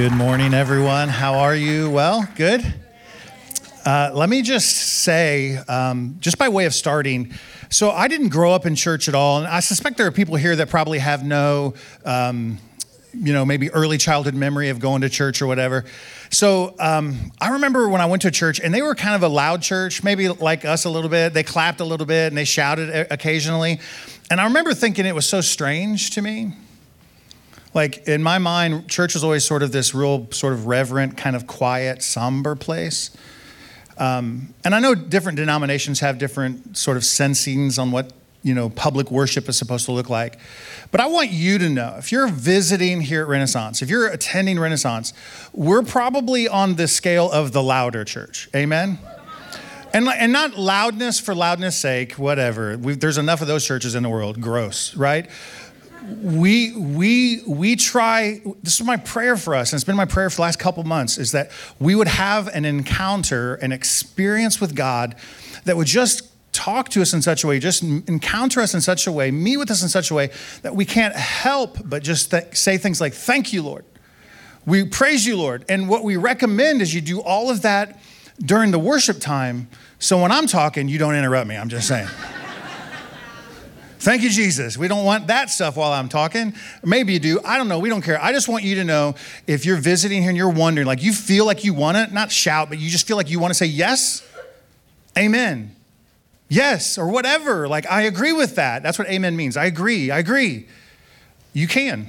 Good morning, everyone. How are you? Well, good. Uh, let me just say, um, just by way of starting, so I didn't grow up in church at all, and I suspect there are people here that probably have no, um, you know, maybe early childhood memory of going to church or whatever. So um, I remember when I went to church, and they were kind of a loud church, maybe like us a little bit. They clapped a little bit and they shouted occasionally, and I remember thinking it was so strange to me like in my mind, church is always sort of this real, sort of reverent, kind of quiet, somber place. Um, and I know different denominations have different sort of sensings on what you know public worship is supposed to look like. But I want you to know if you're visiting here at Renaissance, if you're attending Renaissance, we're probably on the scale of the louder church. Amen. And, and not loudness for loudness sake, whatever. We've, there's enough of those churches in the world. Gross, right? We we we try this is my prayer for us and it's been my prayer for the last couple months is that we would have an encounter an experience with god that would just talk to us in such a way just encounter us in such a way meet with us in such a way that we can't help but just th- say things like thank you lord. We praise you lord. And what we recommend is you do all of that during the worship time so when i'm talking you don't interrupt me i'm just saying Thank you, Jesus. We don't want that stuff while I'm talking. Maybe you do. I don't know. We don't care. I just want you to know if you're visiting here and you're wondering, like you feel like you want to, not shout, but you just feel like you want to say yes, amen. Yes, or whatever. Like, I agree with that. That's what amen means. I agree. I agree. You can.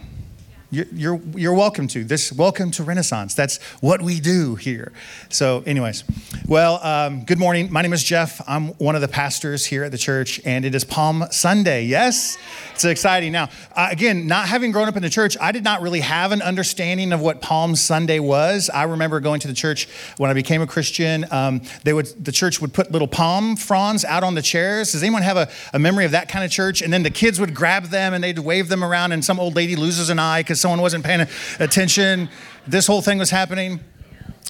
You're, you're, welcome to. This welcome to Renaissance. That's what we do here. So, anyways, well, um, good morning. My name is Jeff. I'm one of the pastors here at the church, and it is Palm Sunday. Yes, it's exciting. Now, uh, again, not having grown up in the church, I did not really have an understanding of what Palm Sunday was. I remember going to the church when I became a Christian. Um, they would the church would put little palm fronds out on the chairs. Does anyone have a, a memory of that kind of church? And then the kids would grab them and they'd wave them around, and some old lady loses an eye because someone wasn't paying attention. This whole thing was happening.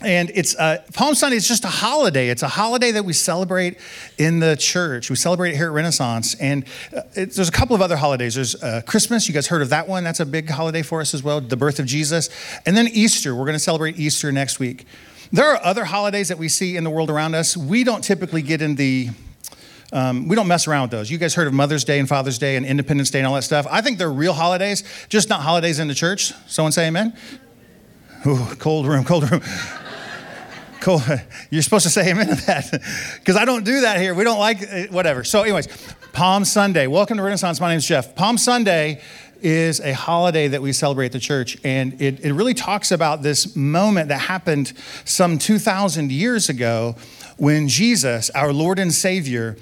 And it's uh, Palm Sunday is just a holiday. It's a holiday that we celebrate in the church. We celebrate it here at Renaissance. And uh, there's a couple of other holidays. There's uh, Christmas. You guys heard of that one? That's a big holiday for us as well, the birth of Jesus. And then Easter. We're going to celebrate Easter next week. There are other holidays that we see in the world around us. We don't typically get in the um, we don't mess around with those. You guys heard of Mother's Day and Father's Day and Independence Day and all that stuff. I think they're real holidays, just not holidays in the church. Someone say amen. Ooh, cold room, cold room. Cool. You're supposed to say amen to that because I don't do that here. We don't like uh, whatever. So, anyways, Palm Sunday. Welcome to Renaissance. My name is Jeff. Palm Sunday is a holiday that we celebrate at the church, and it, it really talks about this moment that happened some 2,000 years ago when Jesus, our Lord and Savior,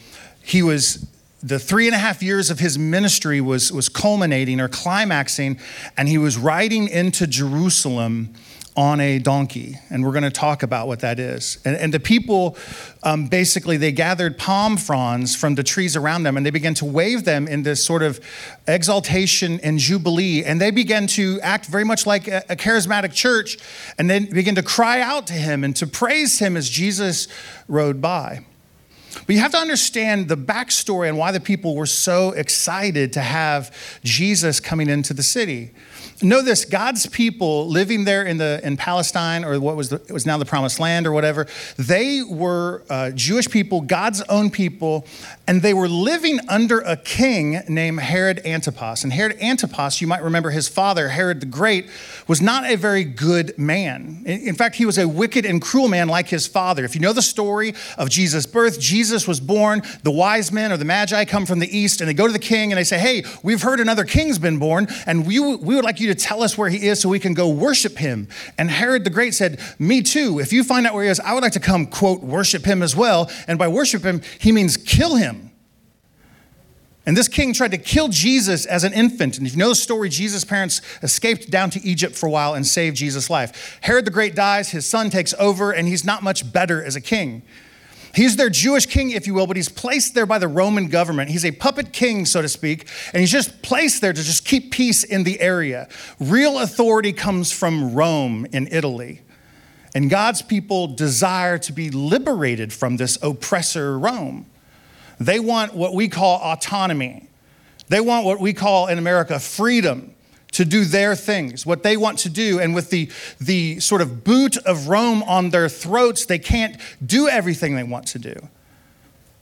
he was the three and a half years of his ministry was, was culminating or climaxing, and he was riding into Jerusalem on a donkey and we're going to talk about what that is. And, and the people um, basically they gathered palm fronds from the trees around them and they began to wave them in this sort of exaltation and jubilee and they began to act very much like a, a charismatic church and then begin to cry out to him and to praise him as jesus rode by but you have to understand the backstory and why the people were so excited to have Jesus coming into the city. Know this God's people living there in, the, in Palestine, or what was, the, was now the promised land, or whatever, they were uh, Jewish people, God's own people, and they were living under a king named Herod Antipas. And Herod Antipas, you might remember his father, Herod the Great, was not a very good man. In fact, he was a wicked and cruel man like his father. If you know the story of Jesus' birth, Jesus was born, the wise men or the magi come from the east, and they go to the king and they say, Hey, we've heard another king's been born, and we, we would like you to tell us where he is so we can go worship him. And Herod the Great said, Me too. If you find out where he is, I would like to come, quote, worship him as well. And by worship him, he means kill him. And this king tried to kill Jesus as an infant. And if you know the story, Jesus' parents escaped down to Egypt for a while and saved Jesus' life. Herod the Great dies, his son takes over, and he's not much better as a king. He's their Jewish king, if you will, but he's placed there by the Roman government. He's a puppet king, so to speak, and he's just placed there to just keep peace in the area. Real authority comes from Rome in Italy. And God's people desire to be liberated from this oppressor Rome. They want what we call autonomy. They want what we call in America freedom to do their things, what they want to do. And with the, the sort of boot of Rome on their throats, they can't do everything they want to do.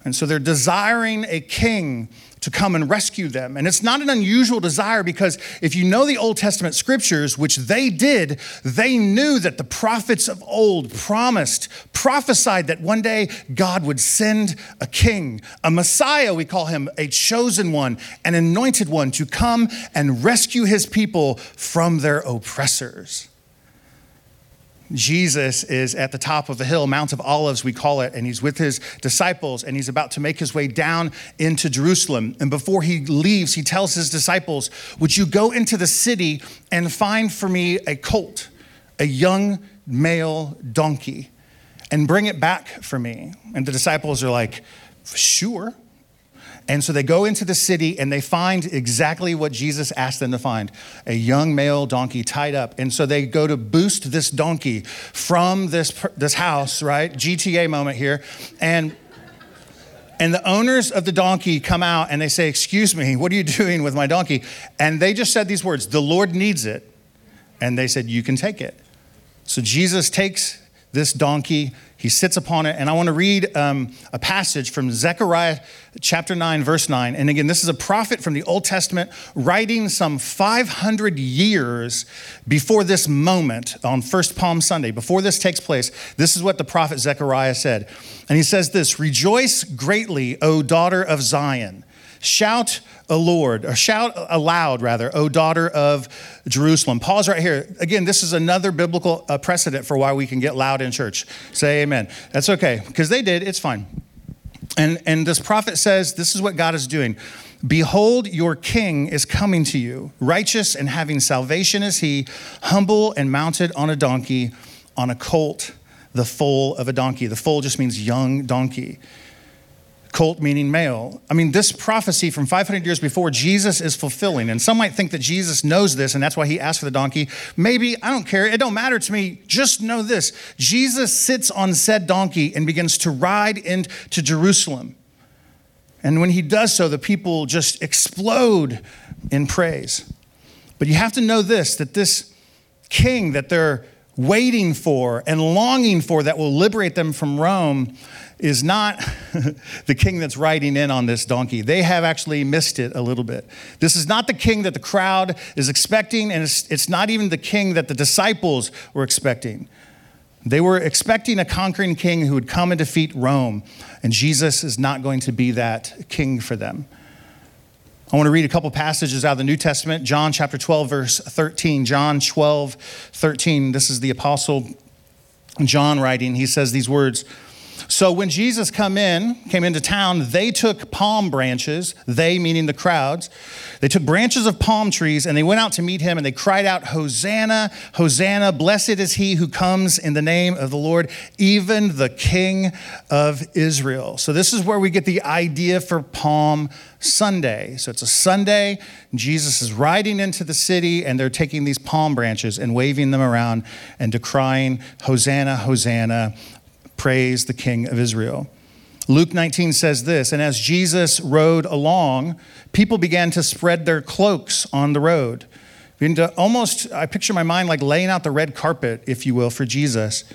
And so they're desiring a king to come and rescue them. And it's not an unusual desire because if you know the Old Testament scriptures, which they did, they knew that the prophets of old promised, prophesied that one day God would send a king, a Messiah, we call him, a chosen one, an anointed one to come and rescue his people from their oppressors. Jesus is at the top of the hill, Mount of Olives, we call it, and he's with his disciples and he's about to make his way down into Jerusalem. And before he leaves, he tells his disciples, Would you go into the city and find for me a colt, a young male donkey, and bring it back for me? And the disciples are like, Sure. And so they go into the city and they find exactly what Jesus asked them to find a young male donkey tied up. And so they go to boost this donkey from this, this house, right? GTA moment here. And and the owners of the donkey come out and they say, Excuse me, what are you doing with my donkey? And they just said these words The Lord needs it. And they said, You can take it. So Jesus takes this donkey he sits upon it. And I want to read um, a passage from Zechariah chapter 9, verse 9. And again, this is a prophet from the Old Testament writing some 500 years before this moment on First Palm Sunday, before this takes place. This is what the prophet Zechariah said. And he says this Rejoice greatly, O daughter of Zion. Shout a Lord, or shout aloud, rather, O daughter of Jerusalem. Pause right here. Again, this is another biblical uh, precedent for why we can get loud in church. Say amen. That's okay, because they did. It's fine. And, and this prophet says, This is what God is doing. Behold, your king is coming to you, righteous and having salvation is he, humble and mounted on a donkey, on a colt, the foal of a donkey. The foal just means young donkey colt meaning male. I mean, this prophecy from 500 years before Jesus is fulfilling. And some might think that Jesus knows this and that's why he asked for the donkey. Maybe, I don't care. It don't matter to me. Just know this. Jesus sits on said donkey and begins to ride into Jerusalem. And when he does so, the people just explode in praise. But you have to know this that this king that they're waiting for and longing for that will liberate them from Rome is not the king that's riding in on this donkey. They have actually missed it a little bit. This is not the king that the crowd is expecting, and it's, it's not even the king that the disciples were expecting. They were expecting a conquering king who would come and defeat Rome, and Jesus is not going to be that king for them. I want to read a couple passages out of the New Testament. John chapter 12, verse 13. John 12, 13. This is the apostle John writing. He says these words. So when Jesus come in, came into town, they took palm branches, they meaning the crowds. They took branches of palm trees and they went out to meet him and they cried out, "Hosanna, Hosanna, blessed is he who comes in the name of the Lord, even the King of Israel." So this is where we get the idea for Palm Sunday. So it's a Sunday, Jesus is riding into the city and they're taking these palm branches and waving them around and decrying, "Hosanna, Hosanna." Praise the King of Israel. Luke 19 says this, and as Jesus rode along, people began to spread their cloaks on the road. Into almost, I picture my mind like laying out the red carpet, if you will, for Jesus.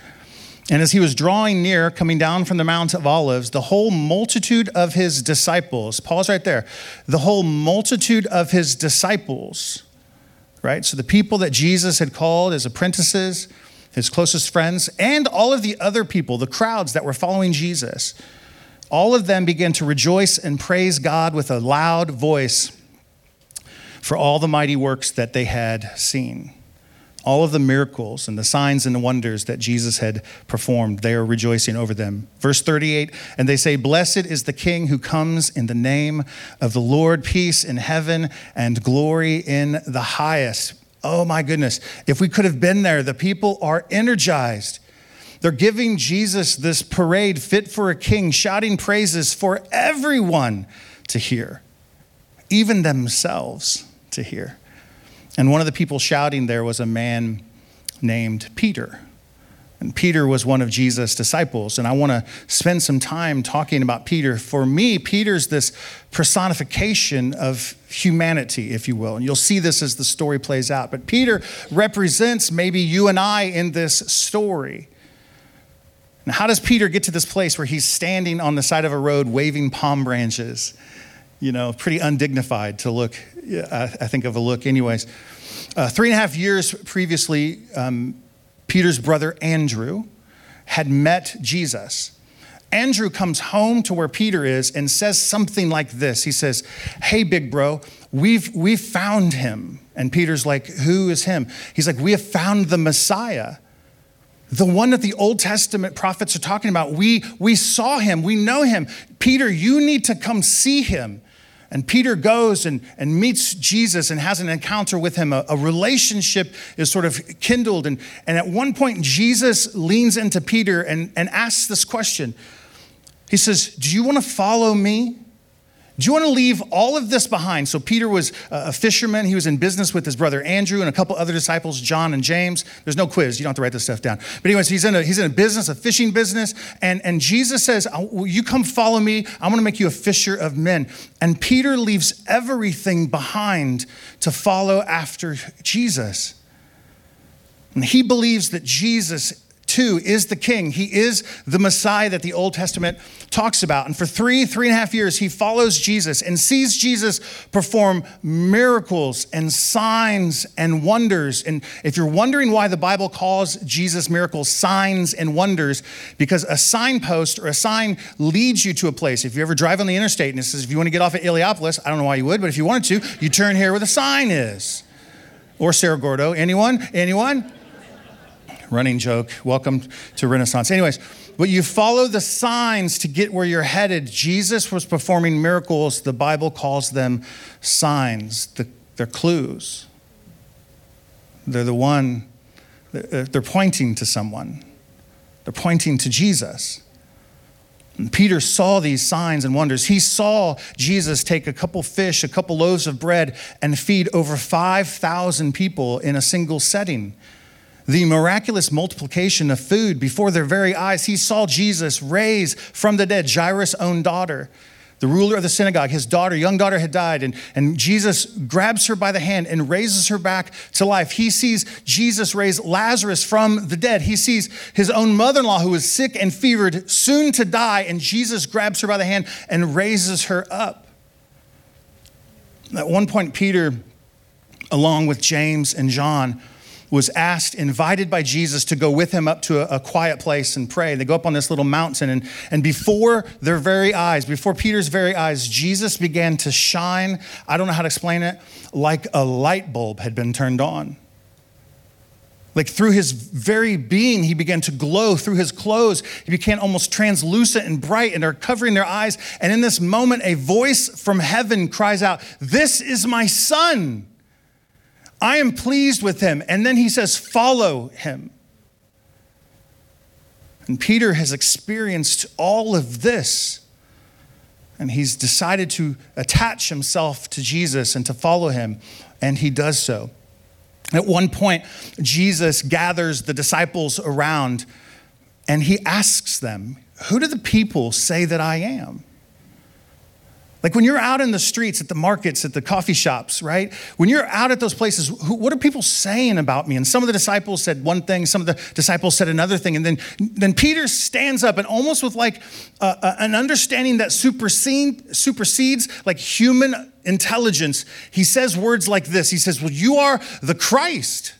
And as he was drawing near, coming down from the Mount of Olives, the whole multitude of his disciples, pause right there, the whole multitude of his disciples, right? So the people that Jesus had called as apprentices, his closest friends, and all of the other people, the crowds that were following Jesus, all of them began to rejoice and praise God with a loud voice for all the mighty works that they had seen. all of the miracles and the signs and the wonders that Jesus had performed. They are rejoicing over them. Verse 38 And they say, Blessed is the King who comes in the name of the Lord, peace in heaven and glory in the highest. Oh my goodness. If we could have been there, the people are energized. They're giving Jesus this parade fit for a king, shouting praises for everyone to hear, even themselves to hear. And one of the people shouting there was a man named Peter. And Peter was one of Jesus' disciples. And I want to spend some time talking about Peter. For me, Peter's this personification of humanity, if you will. And you'll see this as the story plays out. But Peter represents maybe you and I in this story. Now, how does Peter get to this place where he's standing on the side of a road waving palm branches? You know, pretty undignified to look, I think of a look, anyways. Uh, three and a half years previously, um, Peter's brother Andrew had met Jesus. Andrew comes home to where Peter is and says something like this. He says, Hey, big bro, we've, we've found him. And Peter's like, Who is him? He's like, We have found the Messiah. The one that the Old Testament prophets are talking about. We, we saw him, we know him. Peter, you need to come see him. And Peter goes and, and meets Jesus and has an encounter with him. A, a, relationship is sort of kindled. And, and at one point, Jesus leans into Peter and, and asks this question He says, Do you want to follow me? Do you want to leave all of this behind? So, Peter was a fisherman. He was in business with his brother Andrew and a couple other disciples, John and James. There's no quiz. You don't have to write this stuff down. But, anyways, he's in a, he's in a business, a fishing business. And, and Jesus says, Will you come follow me? I'm going to make you a fisher of men. And Peter leaves everything behind to follow after Jesus. And he believes that Jesus too is the king. He is the Messiah that the Old Testament talks about. And for three, three and a half years, he follows Jesus and sees Jesus perform miracles and signs and wonders. And if you're wondering why the Bible calls Jesus miracles signs and wonders, because a signpost or a sign leads you to a place. If you ever drive on the interstate and it says, if you want to get off at Illiopolis, I don't know why you would, but if you wanted to, you turn here where the sign is. Or Cerro Gordo. Anyone? Anyone? Running joke. Welcome to Renaissance. Anyways, but you follow the signs to get where you're headed. Jesus was performing miracles. The Bible calls them signs, they're clues. They're the one, they're pointing to someone, they're pointing to Jesus. And Peter saw these signs and wonders. He saw Jesus take a couple fish, a couple loaves of bread, and feed over 5,000 people in a single setting the miraculous multiplication of food before their very eyes. He saw Jesus raise from the dead Jairus' own daughter, the ruler of the synagogue. His daughter, young daughter, had died, and, and Jesus grabs her by the hand and raises her back to life. He sees Jesus raise Lazarus from the dead. He sees his own mother in law, who was sick and fevered, soon to die, and Jesus grabs her by the hand and raises her up. At one point, Peter, along with James and John, was asked, invited by Jesus to go with him up to a, a, quiet place and pray. They go up on this little mountain, and, and before their very eyes, before Peter's very eyes, Jesus began to shine. I don't know how to explain it, like a light bulb had been turned on. Like through his very being, he began to glow. Through his clothes, he became almost translucent and bright, and are covering their eyes. And in this moment, a voice from heaven cries out, This is my son I am pleased with him. And then he says, Follow him. And Peter has experienced all of this. And he's decided to attach himself to Jesus and to follow him. And he does so. At one point, Jesus gathers the disciples around and he asks them, Who do the people say that I am? Like when you're out in the streets, at the markets, at the coffee shops, right? When you're out at those places, who, what are people saying about me? And some of the disciples said one thing, some of the disciples said another thing. And then, then Peter stands up and almost with like an understanding that supersede, supersedes like human intelligence, he says words like this He says, Well, you are the Christ.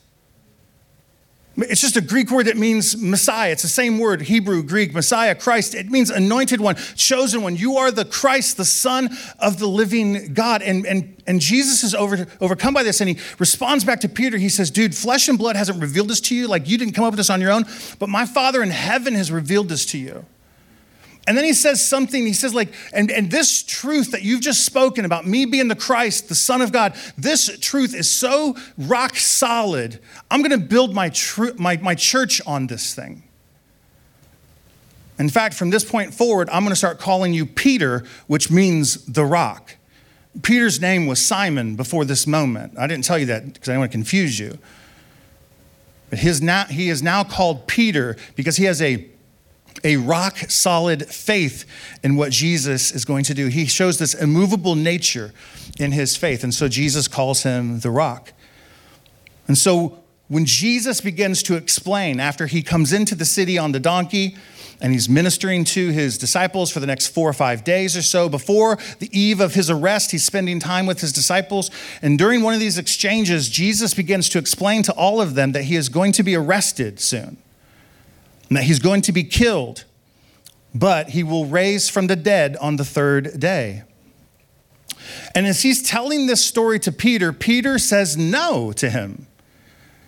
It's just a Greek word that means Messiah. It's the same word, Hebrew, Greek, Messiah, Christ. It means anointed one, chosen one. You are the Christ, the Son of the living God. And, and, and Jesus is over, overcome by this and he responds back to Peter. He says, Dude, flesh and blood hasn't revealed this to you. Like you didn't come up with this on your own, but my Father in heaven has revealed this to you. And then he says something, he says, like, and, and this truth that you've just spoken about me being the Christ, the Son of God, this truth is so rock solid. I'm gonna build my, tr- my, my church on this thing. In fact, from this point forward, I'm gonna start calling you Peter, which means the rock. Peter's name was Simon before this moment. I didn't tell you that because I don't want to confuse you. But his now, he is now called Peter because he has a a rock solid faith in what Jesus is going to do. He shows this immovable nature in his faith. And so Jesus calls him the rock. And so when Jesus begins to explain, after he comes into the city on the donkey, and he's ministering to his disciples for the next four or five days or so. Before the eve of his arrest, he's spending time with his disciples. And during one of these exchanges, Jesus begins to explain to all of them that he is going to be arrested soon and that he's going to be killed, but he will raise from the dead on the third day. And as he's telling this story to Peter, Peter says no to him.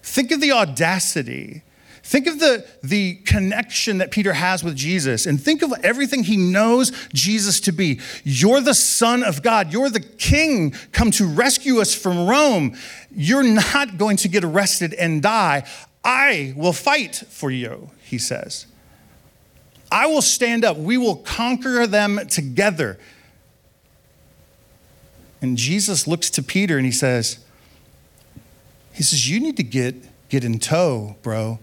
Think of the audacity. Think of the, the connection that Peter has with Jesus, and think of everything he knows Jesus to be. You're the Son of God. You're the King come to rescue us from Rome. You're not going to get arrested and die. I will fight for you, he says. I will stand up. We will conquer them together. And Jesus looks to Peter and he says, he says, you need to get, get in tow, bro.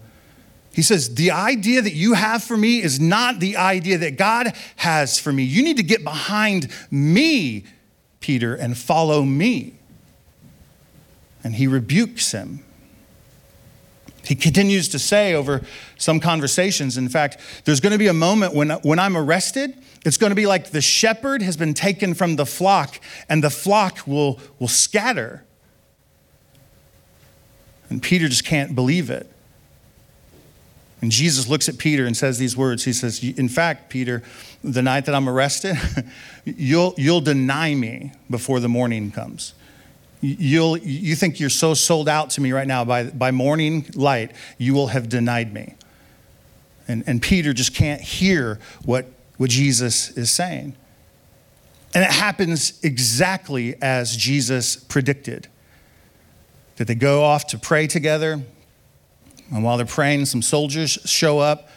He says, the idea that you have for me is not the idea that God has for me. You need to get behind me, Peter, and follow me. And he rebukes him. He continues to say over some conversations, in fact, there's going to be a moment when, when I'm arrested, it's going to be like the shepherd has been taken from the flock, and the flock will, will scatter. And Peter just can't believe it. And Jesus looks at Peter and says these words. He says, In fact, Peter, the night that I'm arrested, you'll, you'll deny me before the morning comes you'll, you think you're so sold out to me right now, by, by morning light, you will have denied me. And, and Peter just can't hear what, what Jesus is saying. And it happens exactly as Jesus predicted. That they go off to pray together, and while they're praying, some soldiers show up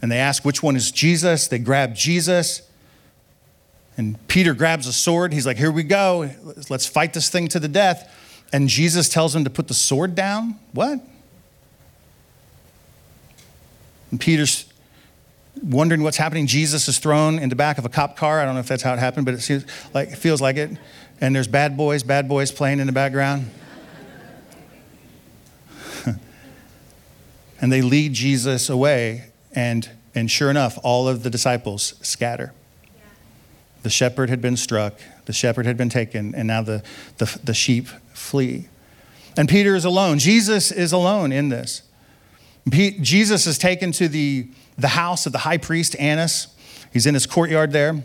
and they ask which one is Jesus. They grab Jesus and Peter grabs a sword. He's like, Here we go. Let's fight this thing to the death. And Jesus tells him to put the sword down. What? And Peter's wondering what's happening. Jesus is thrown in the back of a cop car. I don't know if that's how it happened, but it seems like it feels like it. And there's bad boys, bad boys playing in the background. and they lead Jesus away, and, and sure enough, all of the disciples scatter. The shepherd had been struck, the shepherd had been taken, and now the, the, the sheep flee. And Peter is alone. Jesus is alone in this. Jesus is taken to the, the house of the high priest Annas. He's in his courtyard there.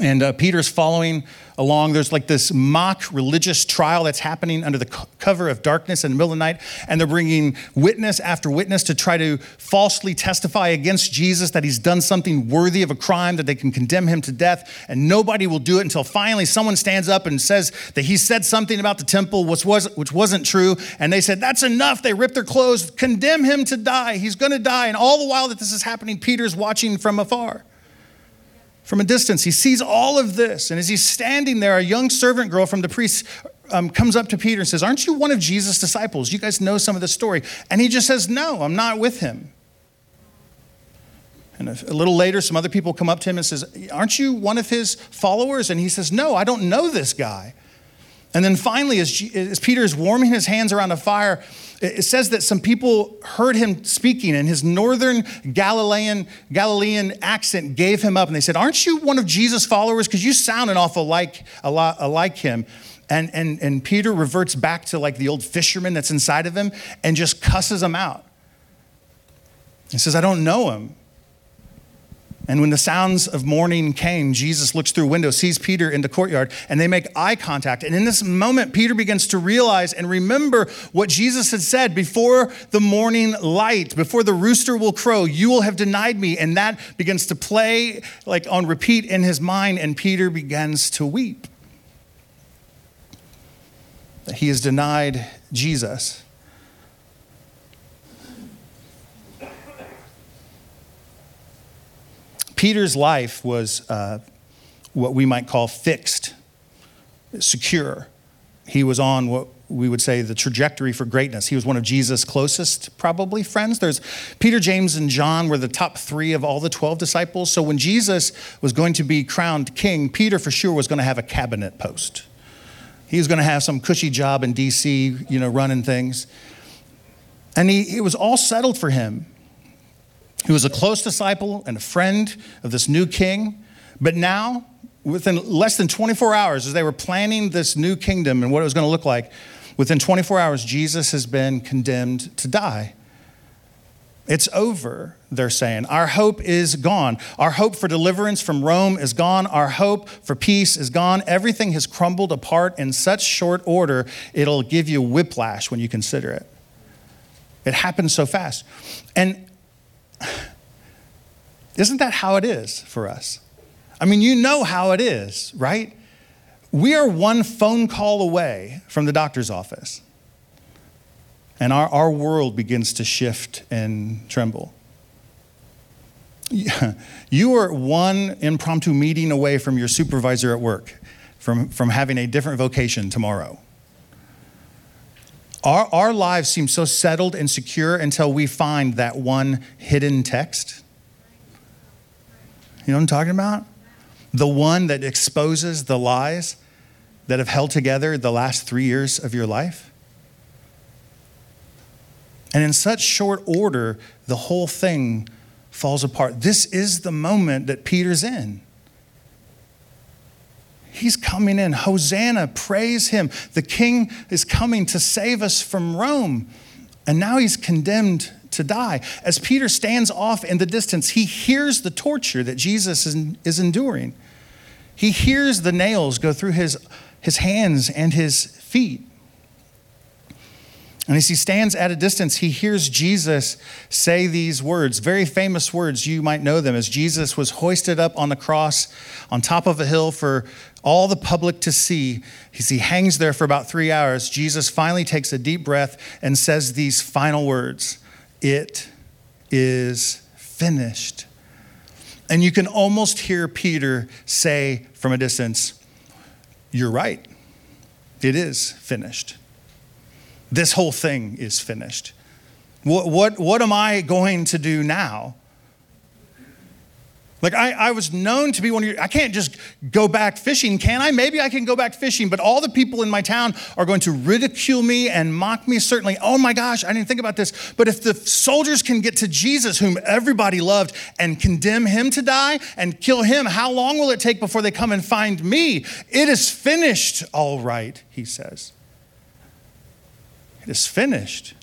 And uh, Peter's following along. There's like this mock religious trial that's happening under the cover of darkness in the middle of the night. And they're bringing witness after witness to try to falsely testify against Jesus that he's done something worthy of a crime, that they can condemn him to death. And nobody will do it until finally someone stands up and says that he said something about the temple which, was, which wasn't true. And they said, That's enough. They rip their clothes, condemn him to die. He's going to die. And all the while that this is happening, Peter's watching from afar from a distance. He sees all of this. And as he's standing there, a young servant girl from the priest um, comes up to Peter and says, Aren't you one of Jesus' disciples? You guys know some of the story. And he just says, No, I'm not with him. And a, a little later, some other people come up to him and says, Aren't you one of his followers? And he says, No, I don't know this guy. And then finally, as, as Peter is warming his hands around a fire, it says that some people heard him speaking and his northern Galilean, Galilean accent gave him up. And they said, Aren't you one of Jesus' followers? Because you sound an awful like, a lot, like him. And, and, and Peter reverts back to like the old fisherman that's inside of him and just cusses them out. He says, I don't know him. And when the sounds of morning came, Jesus looks through a window, sees Peter in the courtyard, and they make eye contact. And in this moment, Peter begins to realize and remember what Jesus had said before the morning light, before the rooster will crow, you will have denied me. And that begins to play like on repeat in his mind, and Peter begins to weep. He has denied Jesus. Peter's life was uh, what we might call fixed, secure. He was on what we would say the trajectory for greatness. He was one of Jesus' closest, probably, friends. There's Peter, James, and John were the top three of all the 12 disciples. So when Jesus was going to be crowned king, Peter for sure was going to have a cabinet post. He was going to have some cushy job in DC, you know, running things. And he, it was all settled for him. He was a close disciple and a friend of this new king. But now, within less than 24 hours, as they were planning this new kingdom and what it was going to look like, within 24 hours, Jesus has been condemned to die. It's over, they're saying. Our hope is gone. Our hope for deliverance from Rome is gone. Our hope for peace is gone. Everything has crumbled apart in such short order, it'll give you whiplash when you consider it. It happens so fast. And isn't that how it is for us? I mean, you know how it is, right? We are one phone call away from the doctor's office, and our, our world begins to shift and tremble. You are one impromptu meeting away from your supervisor at work, from, from having a different vocation tomorrow. Our, our lives seem so settled and secure until we find that one hidden text. You know what I'm talking about? The one that exposes the lies that have held together the last three years of your life. And in such short order, the whole thing falls apart. This is the moment that Peter's in. He's coming in. Hosanna, praise him. The king is coming to save us from Rome. And now he's condemned to die. As Peter stands off in the distance, he hears the torture that Jesus is, enduring. He hears the nails go through his, his hands and his feet. And as he stands at a distance, he hears Jesus say these words, very famous words. You might know them as Jesus was hoisted up on the cross on top of a hill for all the public to see. As he hangs there for about three hours, Jesus finally takes a deep breath and says these final words It is finished. And you can almost hear Peter say from a distance, You're right. It is finished. This whole thing is finished. What, what, what am I going to do now? Like, I, I was known to be one of you. I can't just go back fishing, can I? Maybe I can go back fishing, but all the people in my town are going to ridicule me and mock me, certainly. Oh my gosh, I didn't think about this. But if the soldiers can get to Jesus, whom everybody loved, and condemn him to die and kill him, how long will it take before they come and find me? It is finished, all right, he says. It is finished.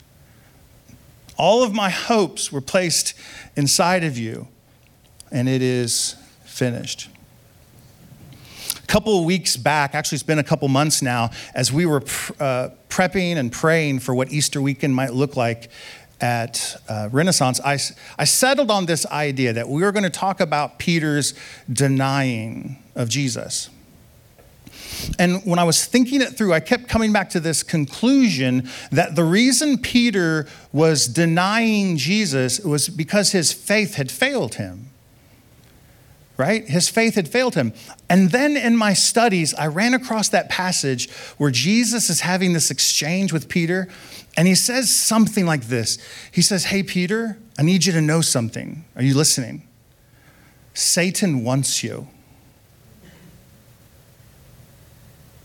All of my hopes were placed inside of you, and it is finished. A couple weeks back, actually, it's been a couple months now, as we were uh, prepping and praying for what Easter weekend might look like at uh, Renaissance, I, I settled on this idea that we were going to talk about Peter's denying of Jesus. And when I was thinking it through, I kept coming back to this conclusion that the reason Peter was denying Jesus was because his faith had failed him. Right? His faith had failed him. And then in my studies, I ran across that passage where Jesus is having this exchange with Peter, and he says something like this He says, Hey, Peter, I need you to know something. Are you listening? Satan wants you.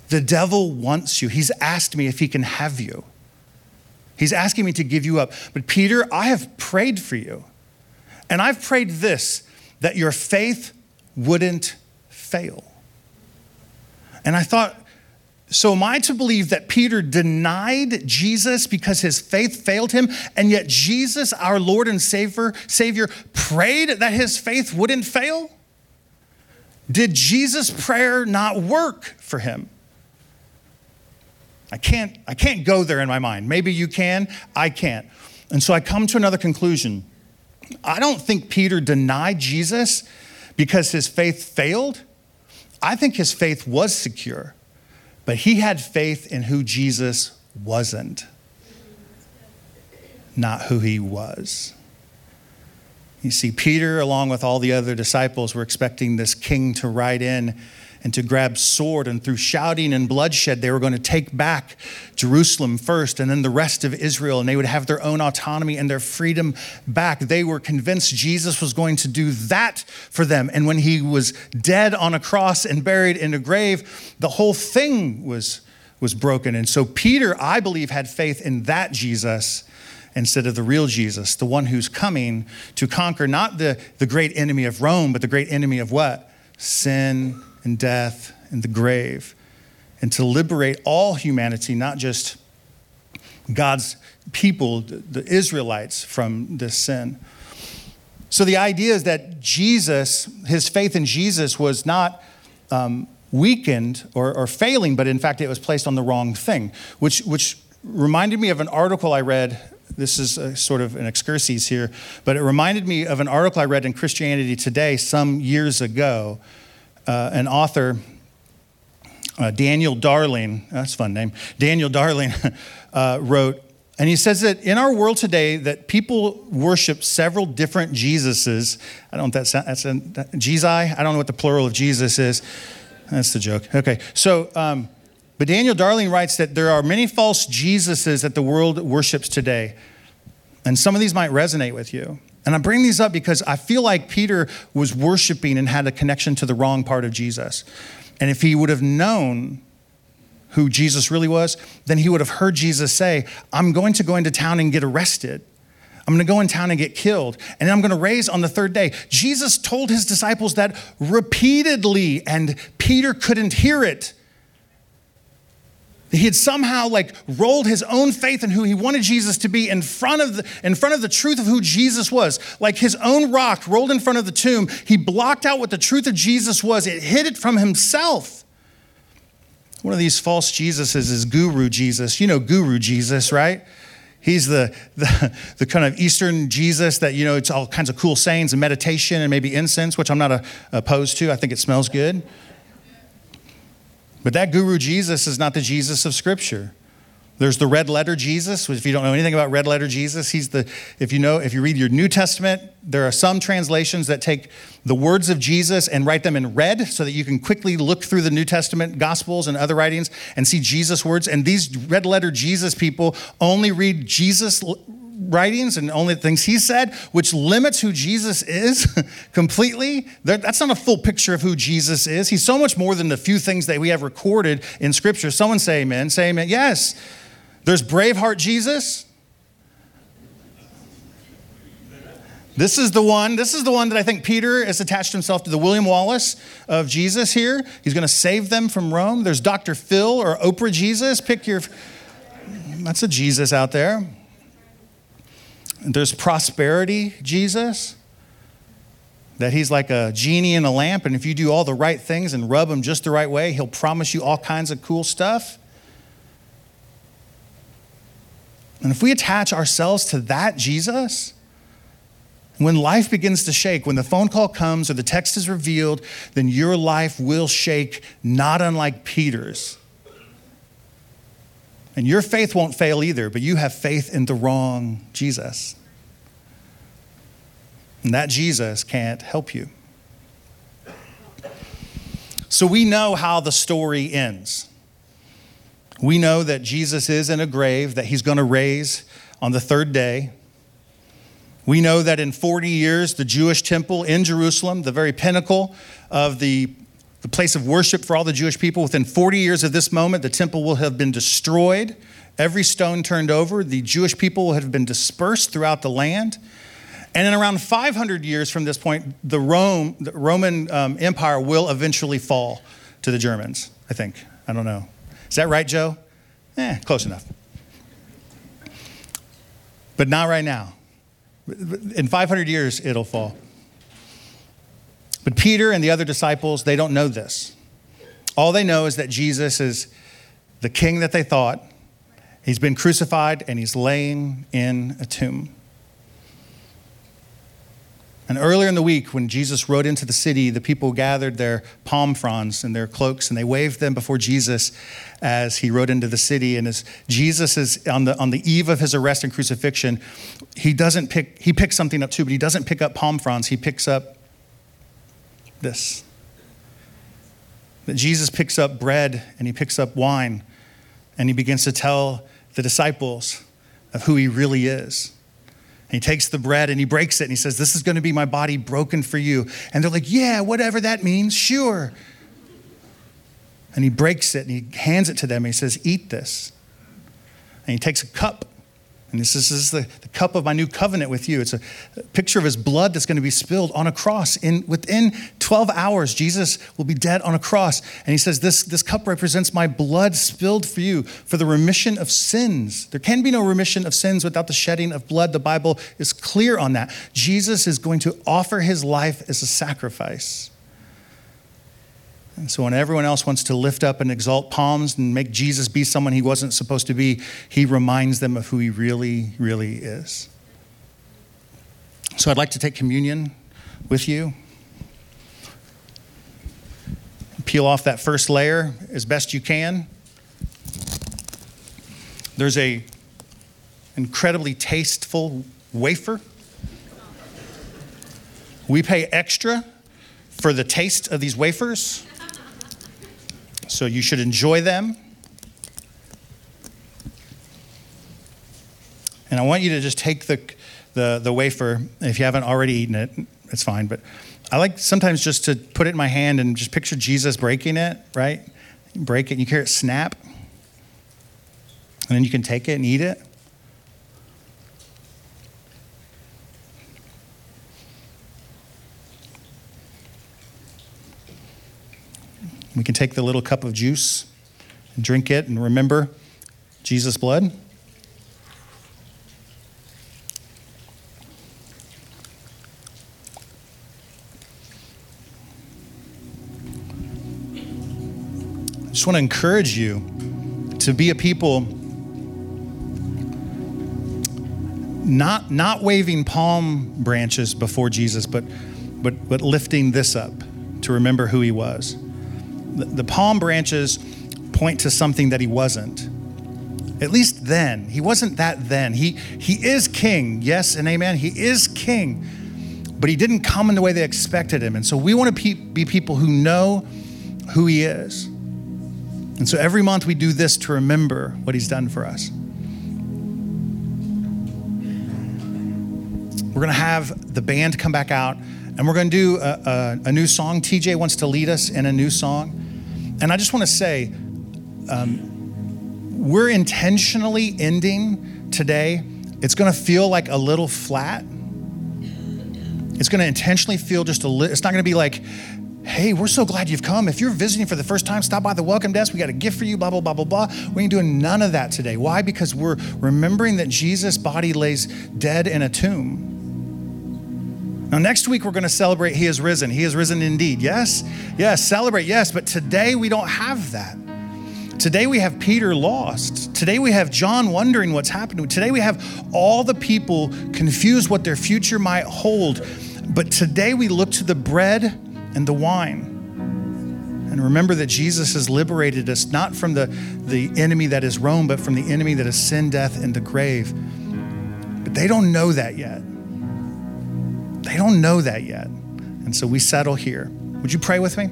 The devil wants you. He's asked me if he can have you. He's asking me to give you up. But Peter, I have prayed for you. And I've prayed this that your faith wouldn't fail. And I thought, So, am I to believe that Peter denied Jesus because his faith failed him, and yet Jesus, our Lord and Savior, Savior prayed that his faith wouldn't fail? Did Jesus' prayer not work for him? I can't, I can't go there in my mind. Maybe you can, I can't. And so I come to another conclusion. I don't think Peter denied Jesus because his faith failed. I think his faith was secure, but he had faith in who Jesus wasn't, not who he was. You see, Peter, along with all the other disciples, were expecting this king to ride in and to grab sword and through shouting and bloodshed they were going to take back Jerusalem first and then the rest of Israel and they would have their own autonomy and their freedom back they were convinced Jesus was going to do that for them and when he was dead on a cross and buried in a grave the whole thing was was broken and so Peter I believe had faith in that Jesus instead of the real Jesus, the one who's coming to conquer not the, the great enemy of Rome, but the great enemy of what? Sin and death and the grave, and to liberate all humanity, not just God's people, the Israelites, from this sin. So the idea is that Jesus, his faith in Jesus was not um, weakened or, or, failing, but in fact it was placed on the wrong thing, which, which reminded me of an article I read. This is sort of an excursus here, but it reminded me of an article I read in Christianity Today some years ago uh, an author, uh, Daniel Darling, that's a fun name, Daniel Darling uh, wrote, and he says that in our world today, that people worship several different Jesuses. I don't know if that's, that's a, that, Jesus, I don't know what the plural of Jesus is. That's the joke. Okay, so, um, but Daniel Darling writes that there are many false Jesuses that the world worships today. And some of these might resonate with you. And I bring these up because I feel like Peter was worshiping and had a connection to the wrong part of Jesus. And if he would have known who Jesus really was, then he would have heard Jesus say, I'm going to go into town and get arrested. I'm going to go in town and get killed, and I'm going to raise on the third day. Jesus told his disciples that repeatedly, and Peter couldn't hear it. He had somehow like rolled his own faith in who he wanted Jesus to be in front of the, in front of the truth of who Jesus was. Like his own rock rolled in front of the tomb, he blocked out what the truth of Jesus was. It hid it from himself. One of these false Jesuses is Guru Jesus. You know Guru Jesus, right? He's the, the, the, kind of Eastern Jesus that, you know, it's all kinds of cool sayings and meditation and maybe incense, which I'm not a, opposed to. I think it smells good. But that guru Jesus is not the Jesus of Scripture. There's the red letter Jesus. If you don't know anything about red letter Jesus, he's the, if you know, if you read your New Testament, there are some translations that take the words of Jesus and write them in red so that you can quickly look through the New Testament Gospels and other writings and see Jesus' words. And these red letter Jesus people only read Jesus writings and only things he said, which limits who Jesus is completely. That's not a full picture of who Jesus is. He's so much more than the few things that we have recorded in Scripture. Someone say amen. Say amen. Yes. There's Braveheart Jesus. This is the one, this is the one that I think Peter has attached himself to the William Wallace of Jesus here. He's going to save them from Rome. There's Dr. Phil or Oprah Jesus. Pick your, that's a Jesus out there. There's prosperity, Jesus, that he's like a genie in a lamp, and if you do all the right things and rub him just the right way, he'll promise you all kinds of cool stuff. And if we attach ourselves to that Jesus, when life begins to shake, when the phone call comes or the text is revealed, then your life will shake, not unlike Peter's. And your faith won't fail either, but you have faith in the wrong Jesus. And that Jesus can't help you. So we know how the story ends. We know that Jesus is in a grave that he's going to raise on the third day. We know that in 40 years, the Jewish temple in Jerusalem, the very pinnacle of the the place of worship for all the Jewish people. Within 40 years of this moment, the temple will have been destroyed, every stone turned over. The Jewish people will have been dispersed throughout the land. And in around 500 years from this point, the, Rome, the Roman um, Empire will eventually fall to the Germans, I think. I don't know. Is that right, Joe? Eh, close enough. But not right now. In 500 years, it'll fall. But Peter and the other disciples, they don't know this. All they know is that Jesus is the king that they thought. He's been crucified and he's laying in a tomb. And earlier in the week, when Jesus rode into the city, the people gathered their palm fronds and their cloaks and they waved them before Jesus as he rode into the city. And as Jesus is on the, on the eve of his arrest and crucifixion, he doesn't pick, he picks something up too, but he doesn't pick up palm fronds. He picks up this. That Jesus picks up bread and he picks up wine and he begins to tell the disciples of who he really is. And he takes the bread and he breaks it and he says, This is going to be my body broken for you. And they're like, Yeah, whatever that means, sure. And he breaks it and he hands it to them and he says, Eat this. And he takes a cup and this is, this is the, the, cup of my new covenant with you. It's a, a picture of his blood that's going to be spilled on a cross. In, within 12 hours, Jesus will be dead on a cross. And he says, this, this cup represents my blood spilled for you for the remission of sins. There can be no remission of sins without the shedding of blood. The Bible is clear on that. Jesus is going to offer his life as a sacrifice. And so when everyone else wants to lift up and exalt palms and make Jesus be someone he wasn't supposed to be, he reminds them of who he really, really is. So I'd like to take communion with you. Peel off that first layer as best you can. There's a incredibly tasteful wafer. We pay extra for the taste of these wafers. So you should enjoy them. And I want you to just take the, the, the wafer. If you haven't already eaten it, it's fine. But I like sometimes just to put it in my hand and just picture Jesus breaking it, right? break it and you hear it snap. And then you can take it and eat it. We can take the little cup of juice and drink it and remember Jesus' blood. I just want to encourage you to be a people not, not waving palm branches before Jesus, but, but, but lifting this up to remember who he was the, palm branches point to something that he wasn't. At least then. He wasn't that then. He, he is king, yes and amen. He is king, but he didn't come in the way they expected him. And so we want to pe- be people who know who he is. And so every month we do this to remember what he's done for us. We're going to have the band come back out and we're going to do a, a, a, new song. TJ wants to lead us in a new song. And I just want to say, um, we're intentionally ending today. It's going to feel like a little flat. It's going to intentionally feel just a little, it's not going to be like, hey, we're so glad you've come. If you're visiting for the first time, stop by the welcome desk. We got a gift for you, blah, blah, blah, blah, blah. We ain't doing none of that today. Why? Because we're remembering that Jesus' body lays dead in a tomb. Now, next week, we're going to celebrate He is risen. He is risen indeed. Yes? Yes, celebrate, yes. But today, we don't have that. Today, we have Peter lost. Today, we have John wondering what's happening. Today, we have all the people confused what their future might hold. But today, we look to the bread and the wine. And remember that Jesus has liberated us not from the, the enemy that is Rome, but from the enemy that is sin, death, and the grave. But they don't know that yet. They don't know that yet. And so we settle here. Would you pray with me?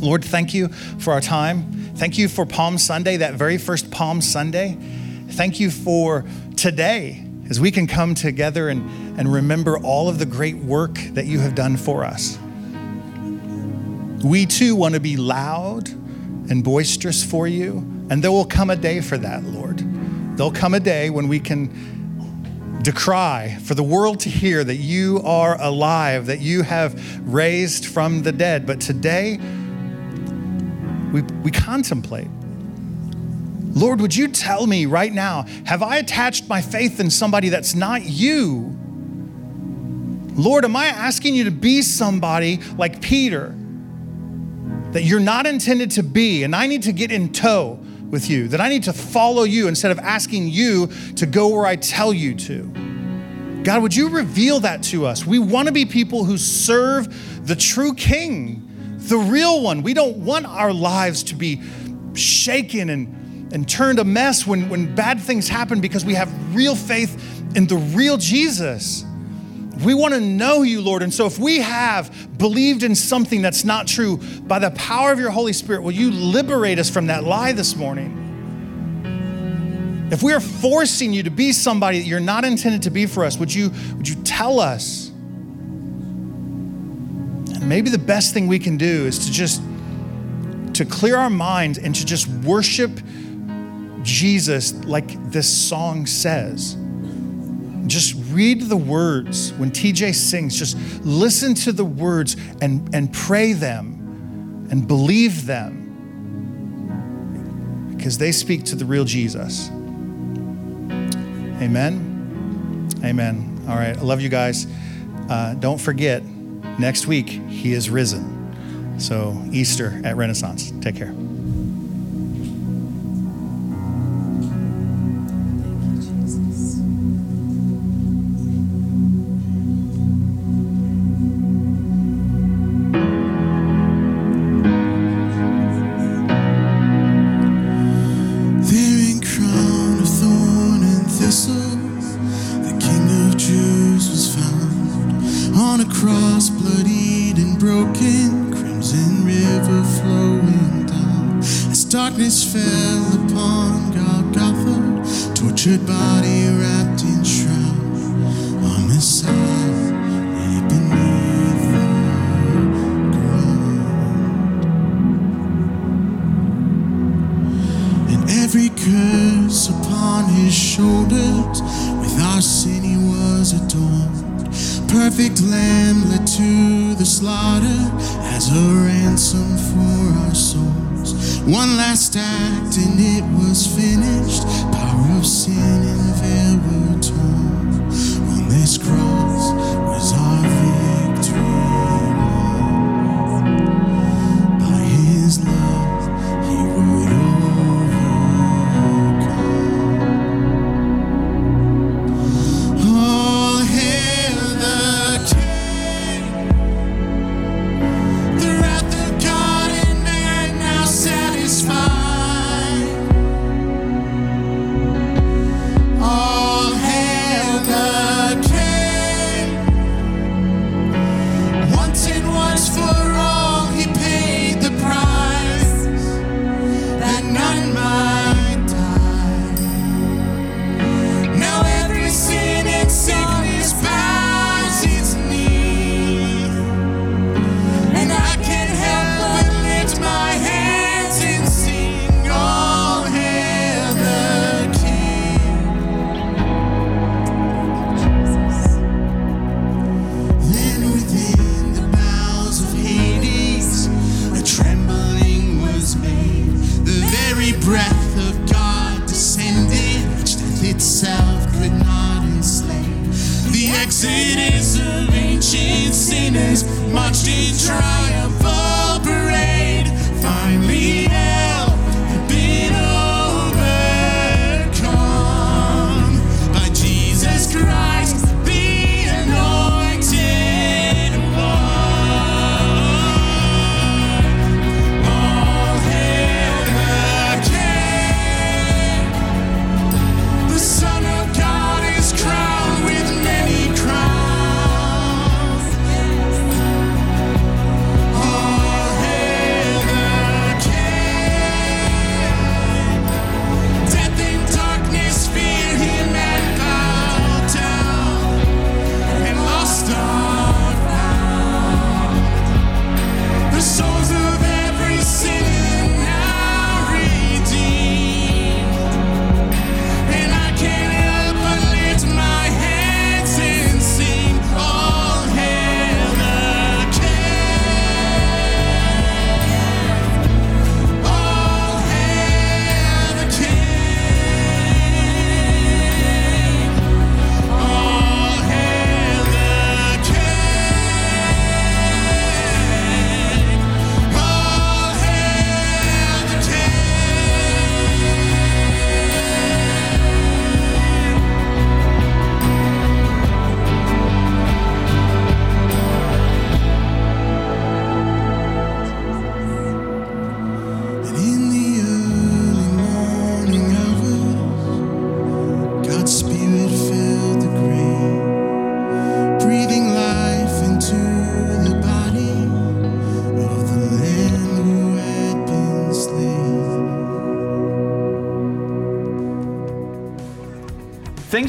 Lord, thank you for our time. Thank you for Palm Sunday, that very first Palm Sunday. Thank you for today as we can come together and, and remember all of the great work that you have done for us. We too want to be loud and boisterous for you, and there will come a day for that, Lord. There'll come a day when we can decry, for the world to hear that you are alive, that you have raised from the dead. But today, we, we contemplate Lord, would you tell me right now, have I attached my faith in somebody that's not you? Lord, am I asking you to be somebody like Peter that you're not intended to be, and I need to get in tow with you, that I need to follow you instead of asking you to go where I tell you to? God, would you reveal that to us? We want to be people who serve the true King, the real one. We don't want our lives to be shaken and, and turned a mess when, when bad things happen because we have real faith in the real Jesus. We want to know you, Lord. And so if we have believed in something that's not true, by the power of your Holy Spirit, will you liberate us from that lie this morning? If we are forcing you to be somebody that you're not intended to be for us, would you, would you tell us? And maybe the best thing we can do is to just to clear our minds and to just worship Jesus like this song says. Just read the words when TJ sings, just listen to the words and, and pray them and believe them because they speak to the real Jesus. Amen. Amen. All right. I love you guys. Uh, don't forget, next week, He is risen. So, Easter at Renaissance. Take care.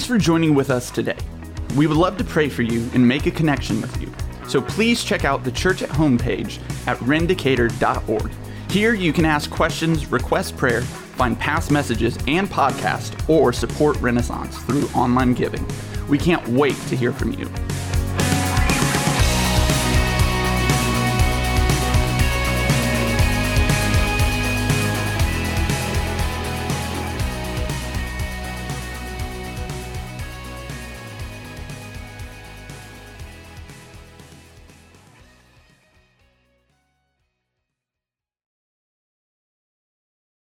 For joining with us today. We would love to pray for you and make a connection with you. So please check out the church at home page at rendicator.org. Here you can ask questions, request prayer, find past messages and podcasts, or support Renaissance through online giving. We can't wait to hear from you.